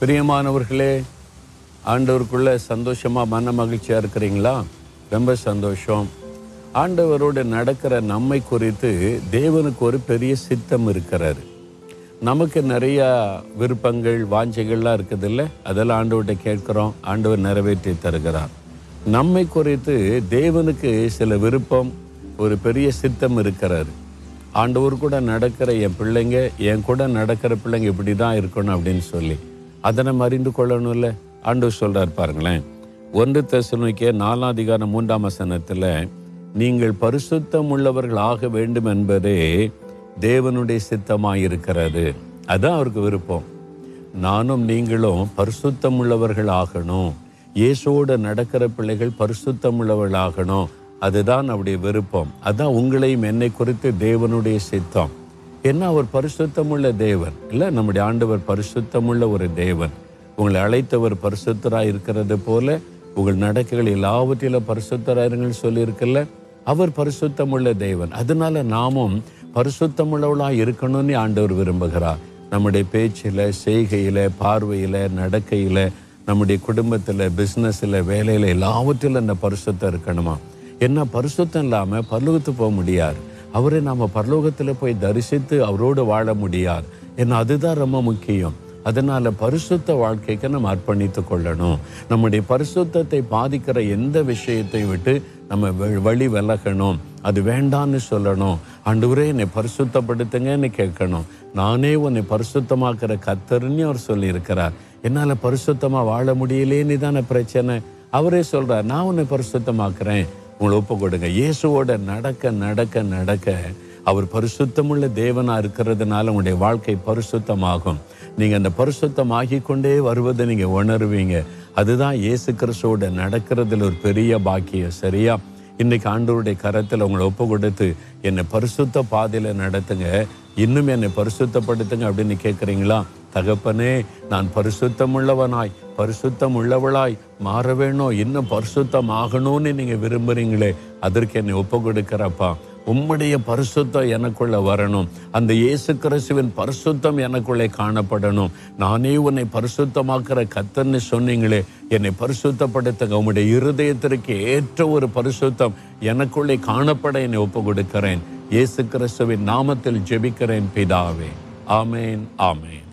பிரியமானவர்களே ஆண்டவருக்குள்ள சந்தோஷமா மன மகிழ்ச்சியா இருக்கிறீங்களா? ரொம்ப சந்தோஷம். ஆண்டவரோடு நடக்கிற நம்மை குறித்து தேவனுக்கு ஒரு பெரிய சித்தம் இருக்கிறாரு. நமக்கு நிறையா விருப்பங்கள் வாஞ்சைகள்லாம் இருக்குது இல்லை அதெல்லாம் ஆண்டவர்கிட்ட கேட்குறோம். ஆண்டவர் நிறைவேற்றி தருகிறார். நம்மை குறித்து தேவனுக்கு சில விருப்பம் ஒரு பெரிய சித்தம் இருக்கிறாரு. ஆண்டவர் கூட நடக்கிற என் பிள்ளைங்க என் கூட நடக்கிற பிள்ளைங்க இப்படி தான் இருக்கணும் அப்படின்னு சொல்லி. அதை நம்ம அறிந்து கொள்ளணும்ல? ஆண்டவர் சொல்கிறார் பாருங்களேன். ஒன்று தெசலோனிக்கே நாலாம் அதிகாரம் மூன்றாம் வசனத்தில் நீங்கள் பரிசுத்தம் உள்ளவர்கள் ஆக வேண்டும் என்பதே தேவனுடைய சித்தமாக இருக்கிறது அதுதான் அவருக்கு விருப்பம். நானும் நீங்களும் பரிசுத்தம் உள்ளவர்கள் ஆகணும் இயேசோடு நடக்கிற பிள்ளைகள் பரிசுத்தம் உள்ளவர்கள் ஆகணும் அதுதான் அவருடைய விருப்பம். அதுதான் உங்களையும் என்னை குறித்து தேவனுடைய சித்தம். என்ன அவர் பரிசுத்தமுள்ள தேவன்? இல்லை நம்முடைய ஆண்டவர் பரிசுத்தமுள்ள ஒரு தேவன். உங்களை அழைத்தவர் பரிசுத்தராக இருக்கிறது போல உங்கள் நடக்கைகள் எல்லாவற்றிலும் பரிசுத்தராயிருங்கள் சொல்லியிருக்கல. அவர் பரிசுத்தமுள்ள தேவன். அதனால நாமும் பரிசுத்தமுள்ளவளாக இருக்கணும்னு ஆண்டவர் விரும்புகிறார். நம்முடைய பேச்சில் செய்கையில் பார்வையில் நடக்கையில் நம்முடைய குடும்பத்தில் பிஸ்னஸில் வேலையில் எல்லாவற்றிலும் அந்த பரிசுத்தம் இருக்கணுமா? என்ன பரிசுத்தம் இல்லாமல் பரலோகத்து போக முடியாது. அவரை நாம் பரலோகத்தில் போய் தரிசித்து அவரோடு வாழ முடியாது. ஏன்னா அதுதான் ரொம்ப முக்கியம். அதனால பரிசுத்த வாழ்க்கைக்கு நம்ம அர்ப்பணித்து கொள்ளணும். நம்முடைய பரிசுத்தத்தை பாதிக்கிற எந்த விஷயத்தை விட்டு நம்ம வழி விலகணும். அது வேண்டான்னு சொல்லணும். ஆண்டவரே என்னை பரிசுத்தப்படுத்துங்கன்னு கேட்கணும். நானே உன்னை பரிசுத்தமாக்குற கத்தர்னு அவர் சொல்லியிருக்கிறார். என்னால் பரிசுத்தமாக வாழ முடியலேன்னு தானே பிரச்சனை. அவரே சொல்கிறார் நான் உன்னை பரிசுத்தமாக்குறேன். உங்களை ஒப்பு கொடுங்க. இயேசுவோட நடக்க நடக்க நடக்க அவர் பரிசுத்தமுள்ள தேவனா இருக்கிறதுனால உங்களுடைய வாழ்க்கை பரிசுத்தமாகும். நீங்க அந்த பரிசுத்தமாகி கொண்டே வருவதை நீங்க உணருவீங்க. அதுதான் இயேசு கிறிஸ்துவோட நடக்கிறதுல ஒரு பெரிய பாக்கியம். சரியா? இன்னைக்கு ஆண்டவருடைய கரத்தில் உங்களை ஒப்பு கொடுத்து என்னை பரிசுத்த பாதையில நடத்துங்க. இன்னும் என்னை பரிசுத்தப்படுத்துங்க அப்படின்னு கேட்குறீங்களா தகப்பனே நான் பரிசுத்தமுள்ளவனாய். பரிசுத்தம் உள்ளவளாய் மாற வேணும் இன்னும் பரிசுத்தம் ஆகணும்னு நீங்க விரும்புறீங்களே அதற்கு என்னை ஒப்பு கொடுக்கிறப்பா உம்முடைய பரிசுத்தம் எனக்குள்ள வரணும். அந்த இயேசு கிறிஸ்துவின் பரிசுத்தம் எனக்குள்ளே காணப்படணும். நானே உன்னை பரிசுத்தமாக்குற கத்தன்னு சொன்னீங்களே என்னை பரிசுத்தப்படுத்துங்க. உம்முடைய இருதயத்திற்கு ஏற்ற ஒரு பரிசுத்தம் எனக்குள்ளே காணப்பட என்னை ஒப்பு கொடுக்கிறேன் இயேசு கிறிஸ்துவின் நாமத்தில் ஜெபிக்கிறேன் பிதாவே. ஆமேன் ஆமேன்.